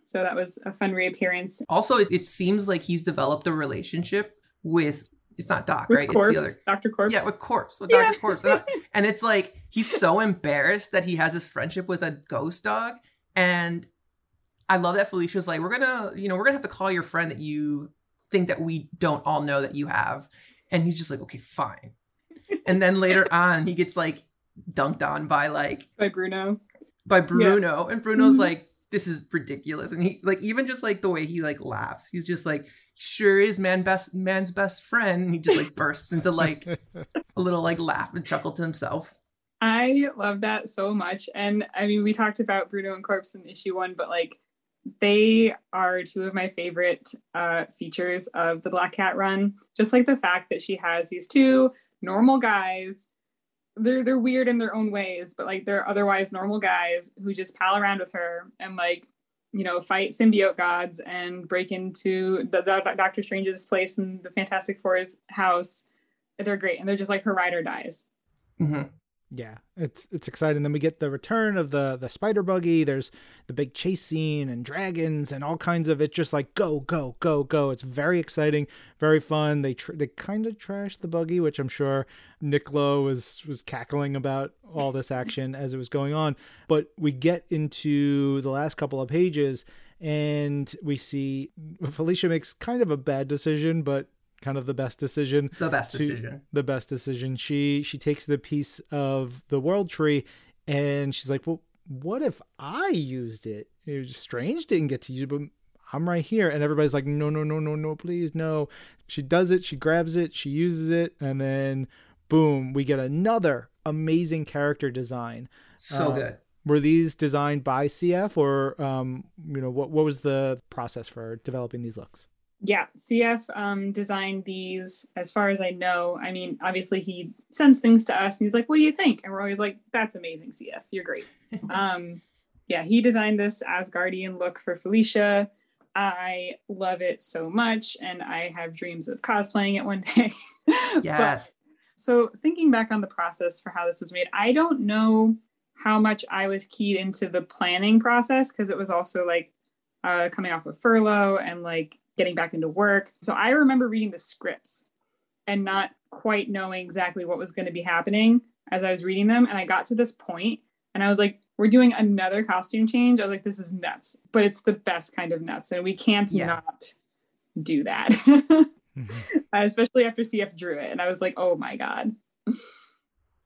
So that was a fun reappearance. Also, it, it seems like he's developed a relationship with it's not Doc, with right? Corpse, it's the other Dr. Corpse. Yeah, with Corpse, with yeah. Dr. Corpse. And, [LAUGHS] and it's like he's so embarrassed that he has this friendship with a ghost dog. And I love that Felicia's like, we're gonna, you know, we're gonna have to call your friend that you think that we don't all know that you have. And he's just like, okay, fine. and then later [LAUGHS] on, he gets like dunked on by like by Bruno. By Bruno. Yeah. And Bruno's mm-hmm. like, this is ridiculous. And he like even just like the way he like laughs, he's just like sure is man best man's best friend. And he just like bursts into like [LAUGHS] a little like laugh and chuckle to himself. I love that so much. And I mean, we talked about Bruno and Corpse in issue one, but like they are two of my favorite uh, features of the Black Cat run. Just like the fact that she has these two normal guys they're they're weird in their own ways, but like they're otherwise normal guys who just pal around with her and like you know fight symbiote gods and break into the, the Doctor Strange's place in the Fantastic Four's house. They're great, and they're just like her ride or dies. Mm-hmm yeah it's it's exciting. Then we get the return of the the spider buggy. There's the big chase scene and dragons and all kinds of it just like go go go go. It's very exciting very fun. They tr- they kind of trashed the buggy which i'm sure nick lowe was was cackling about all this action as it was going on. But we get into the last couple of pages and we see felicia makes kind of a bad decision but kind of the best decision. The best decision. The best decision. She she takes the piece of the world tree and she's like, "Well, what if I used it? It was strange didn't get to use it, but I'm right here." And everybody's like, "No, no, no, no, no, please, no." She does it, she grabs it, she uses it, and then boom, we get another amazing character design. So uh, good. Were these designed by CF or um, you know, what what was the process for developing these looks? Yeah, CF um, designed these as far as I know. I mean, obviously he sends things to us and he's like, what do you think? And we're always like, that's amazing, CF. You're great. [LAUGHS] um, yeah, he designed this Asgardian look for Felicia. I love it so much. And I have dreams of cosplaying it one [LAUGHS] day. yes. But, so thinking back on the process for how this was made, I don't know how much I was keyed into the planning process because it was also like uh, coming off of furlough and like getting back into work. So I remember reading the scripts and not quite knowing exactly what was going to be happening as I was reading them. And I got to this point and I was like, we're doing another costume change. I was like, this is nuts, but it's the best kind of nuts. And we can't yeah. not do that, mm-hmm. [LAUGHS] especially after CF drew it. And I was like, oh my God.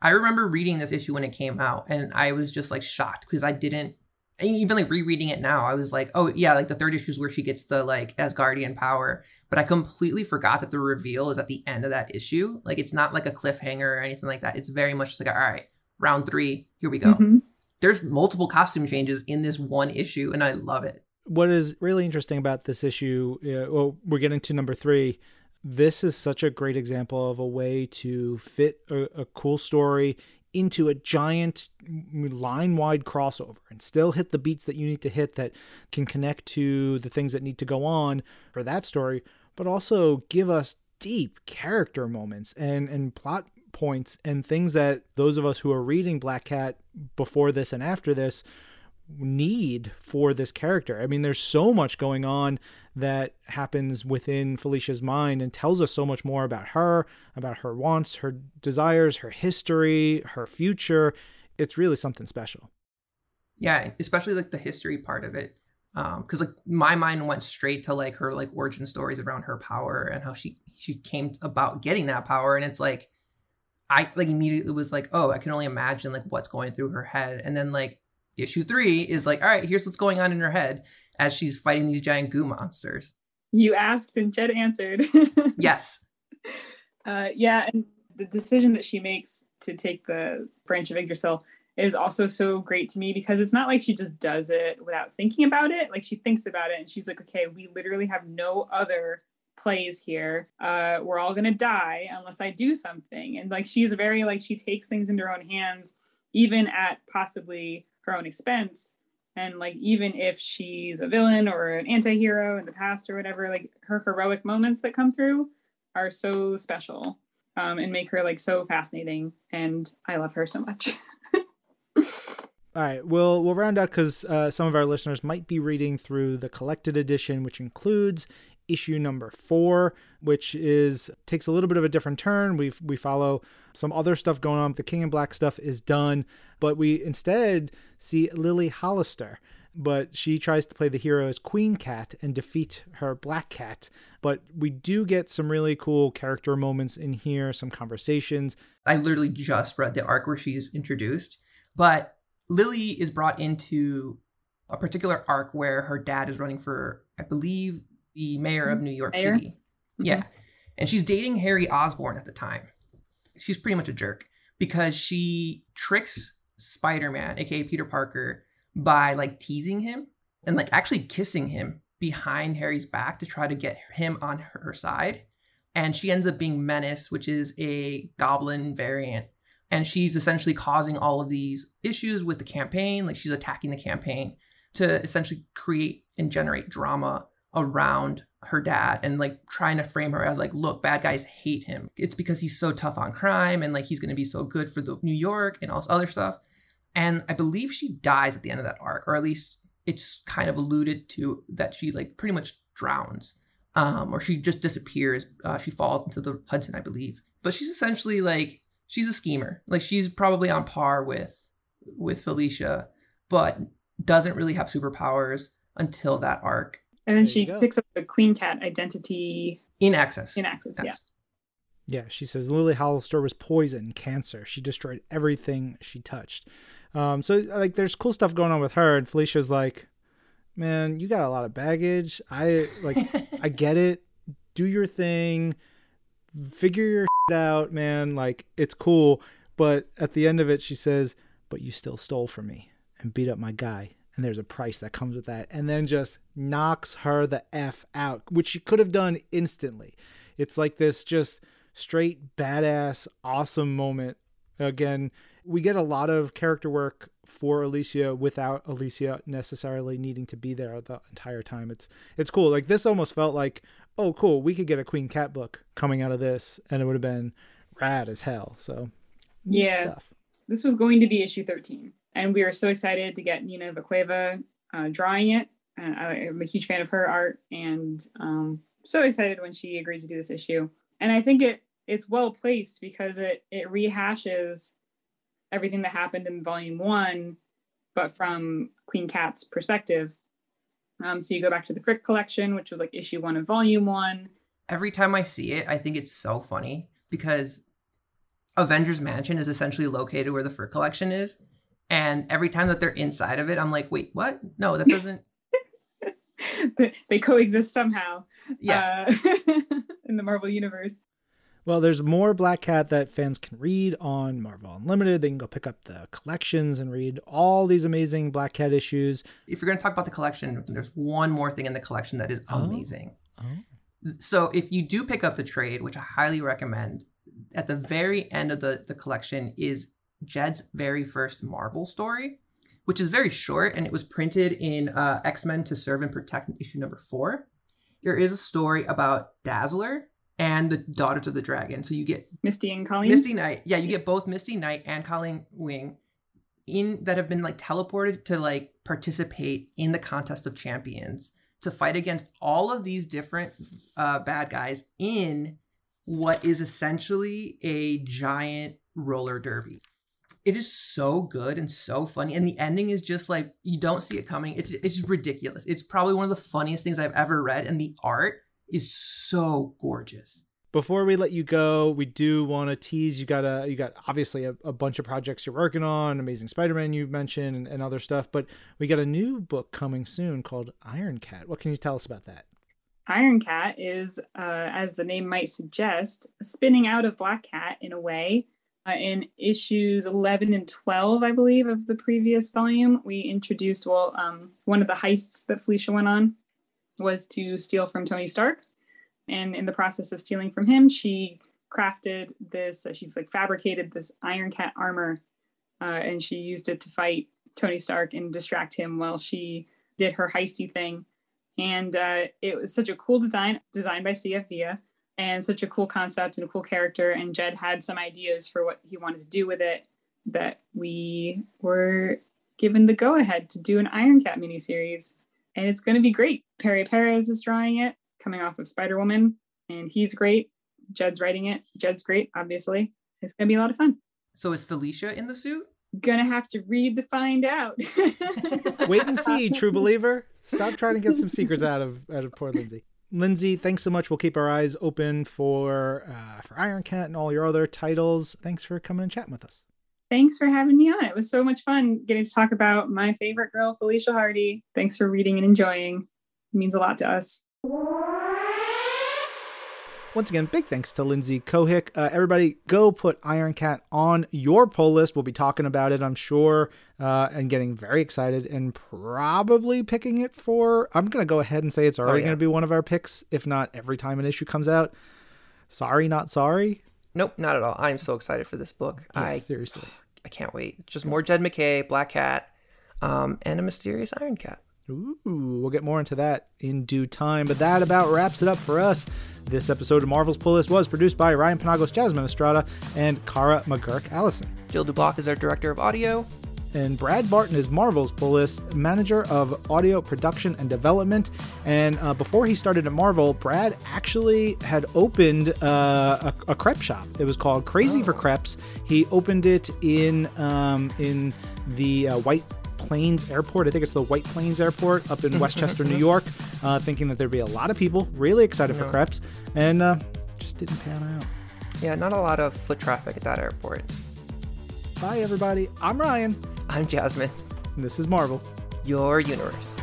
I remember reading this issue when it came out and I was just like shocked because I didn't even like rereading it now, I was like, oh yeah, like the third issue is where she gets the like Asgardian power, but I completely forgot that the reveal is at the end of that issue. Like it's not like a cliffhanger or anything like that. It's very much just like all right, round three, here we go. Mm-hmm. There's multiple costume changes in this one issue, and I love it. What is really interesting about this issue? Uh, well, we're getting to number three. This is such a great example of a way to fit a, a cool story into a giant line wide crossover and still hit the beats that you need to hit that can connect to the things that need to go on for that story, but also give us deep character moments and, and plot points and things that those of us who are reading Black Cat before this and after this need for this character. I mean, there's so much going on that happens within Felicia's mind and tells us so much more about her, about her wants, her desires, her history, her future. It's really something special. Yeah, especially like the history part of it. Um, because like my mind went straight to like her like origin stories around her power and how she she came about getting that power, and it's like I like immediately was like, oh, I can only imagine like what's going through her head, and then like issue three is like, all right, here's what's going on in her head as she's fighting these giant goo monsters. You asked and Jed answered. [LAUGHS] yes. Uh, yeah, and the decision that she makes to take the branch of Yggdrasil is also so great to me because it's not like she just does it without thinking about it. Like she thinks about it and she's like, okay, we literally have no other plays here. Uh, we're all gonna die unless I do something. And like she's very like she takes things into her own hands, even at possibly her own expense. And like even if she's a villain or an anti-hero in the past or whatever like her heroic moments that come through are so special um, and make her like so fascinating. And i love her so much. [LAUGHS] All right we'll we'll round out because uh, some of our listeners might be reading through the collected edition which includes issue number four, which is takes a little bit of a different turn. We we follow some other stuff going on. The King and Black stuff is done, but we instead see Lily Hollister. But she tries to play the hero as Queen Cat and defeat her Black Cat. But we do get some really cool character moments in here, some conversations. I literally just read the arc where she's introduced, but Lily is brought into a particular arc where her dad is running for, I believe, the mayor of mm-hmm. New York mayor? City. Mm-hmm. Yeah. And she's dating Harry Osborn at the time. She's pretty much a jerk because she tricks Spider Man, aka Peter Parker, by like teasing him and like actually kissing him behind Harry's back to try to get him on her side. And she ends up being Menace, which is a goblin variant. and she's essentially causing all of these issues with the campaign. Like she's attacking the campaign to essentially create and generate drama around her dad and like trying to frame her as like look bad guys hate him. It's because he's so tough on crime and like he's going to be so good for the new york and all this other stuff. And i believe she dies at the end of that arc or at least it's kind of alluded to that she like pretty much drowns um, or she just disappears uh, she falls into the hudson i believe. But she's essentially like she's a schemer. Like she's probably on par with with felicia but doesn't really have superpowers until that arc and then she picks up the queen cat identity in access. In access, yeah. Yeah, she says Lily Hollister was poison, cancer. She destroyed everything she touched. Um, so like, there's cool stuff going on with her, and Felicia's like, "Man, you got a lot of baggage. I like, I [LAUGHS] get it. Do your thing, figure your shit out, man. Like, it's cool." But at the end of it, she says, "But you still stole from me and beat up my guy, and there's a price that comes with that. And then just knocks her the f out which she could have done instantly. It's like this just straight badass awesome moment. Again we get a lot of character work for Felicia without Felicia necessarily needing to be there the entire time. It's it's cool. Like this almost felt like oh cool we could get a queen cat book coming out of this and it would have been rad as hell. So yeah. stuff. this was going to be issue 13 and we are so excited to get Nina Vakueva uh, drawing it. Uh, I'm a huge fan of her art, and um, so excited when she agrees to do this issue. And I think it it's well placed because it it rehashes everything that happened in Volume One, but from Queen Cat's perspective. Um, so you go back to the Frick collection, which was like issue one of Volume One. Every time I see it, I think it's so funny because Avengers Mansion is essentially located where the Frick collection is and every time that they're inside of it, I'm like, wait, what? No, that doesn't. [LAUGHS] they coexist somehow. Yeah. Uh, [LAUGHS] in the Marvel universe. Well, there's more Black Cat that fans can read on Marvel Unlimited. They can go pick up the collections and read all these amazing Black Cat issues. If you're going to talk about the collection, there's one more thing in the collection that is oh. amazing. Oh. Oh. So if you do pick up the trade, which I highly recommend, at the very end of the, the collection is Jed's very first Marvel story, which is very short and it was printed in uh, X Men to Serve and Protect issue number four. There is a story about Dazzler and the Daughters of the Dragon. So you get Misty and Colleen. Misty Knight. Yeah, you get both Misty Knight and Colleen Wing in that have been like teleported to like participate in the contest of champions to fight against all of these different uh, bad guys in what is essentially a giant roller derby it is so good and so funny and the ending is just like you don't see it coming. It's it's ridiculous. It's probably one of the funniest things i've ever read and the art is so gorgeous. Before we let you go we do want to tease you got a you got obviously a, a bunch of projects you're working on amazing spider-man you've mentioned and, and other stuff but we got a new book coming soon called iron cat. What can you tell us about that? Iron Cat is, uh, as the name might suggest, spinning out of Black Cat in a way in issues 11 and 12, I believe, of the previous volume, we introduced, well, um, one of the heists that Felicia went on was to steal from Tony Stark. And in the process of stealing from him, she crafted this, uh, she like fabricated this Iron Cat armor uh, and she used it to fight Tony Stark and distract him while she did her heisty thing. And uh, it was such a cool design, designed by CF Villa and such a cool concept and a cool character. And Jed had some ideas for what he wanted to do with it that we were given the go ahead to do an Iron Cat miniseries. And it's going to be great. Pere Pérez is drawing it, coming off of Spider Woman, and he's great. Jed's writing it. Jed's great, obviously. It's going to be a lot of fun. So is Felicia in the suit? Gonna have to read to find out. Wait and see, [LAUGHS] true believer. Stop trying to get some secrets out of out of poor Lindsey. Lindsey, thanks so much. We'll keep our eyes open for uh, for Iron Cat and all your other titles. Thanks for coming and chatting with us. Thanks for having me on. It was so much fun getting to talk about my favorite girl, Felicia Hardy. Thanks for reading and enjoying. It means a lot to us. Once again, big thanks to Lindsey Cohick. Uh, everybody, go put Iron Cat on your pull list. We'll be talking about it, I'm sure, uh, and getting very excited and probably picking it for. I'm going to go ahead and say it's already oh, yeah. going to be one of our picks, if not every time an issue comes out. Sorry, not sorry. Nope, not at all. I'm so excited for this book. Yeah, I seriously. I can't wait. Just more Jed MacKay, Black Cat, um, and a mysterious Iron Cat. Ooh, we'll get more into that in due time. But that about wraps it up for us. This episode of Marvel's Pull List was produced by Ryan Penagos, Jasmine Estrada, and Kara McGuirk Allison. Jill DuBoff is our director of audio. And Brad Barton is Marvel's Pull List manager of audio production and development. And uh, before he started at Marvel, Brad actually had opened uh, a, a crepe shop. It was called Crazy for Crepes. He opened it in um, in the uh, White Plains Airport. I think it's the White Plains Airport up in [LAUGHS] Westchester, New York, uh, thinking that there'd be a lot of people really excited for crepes, and uh, just didn't pan out. Yeah, not a lot of foot traffic at that airport. Bye, everybody. I'm Ryan, I'm Jasmine, and this is Marvel. your universe.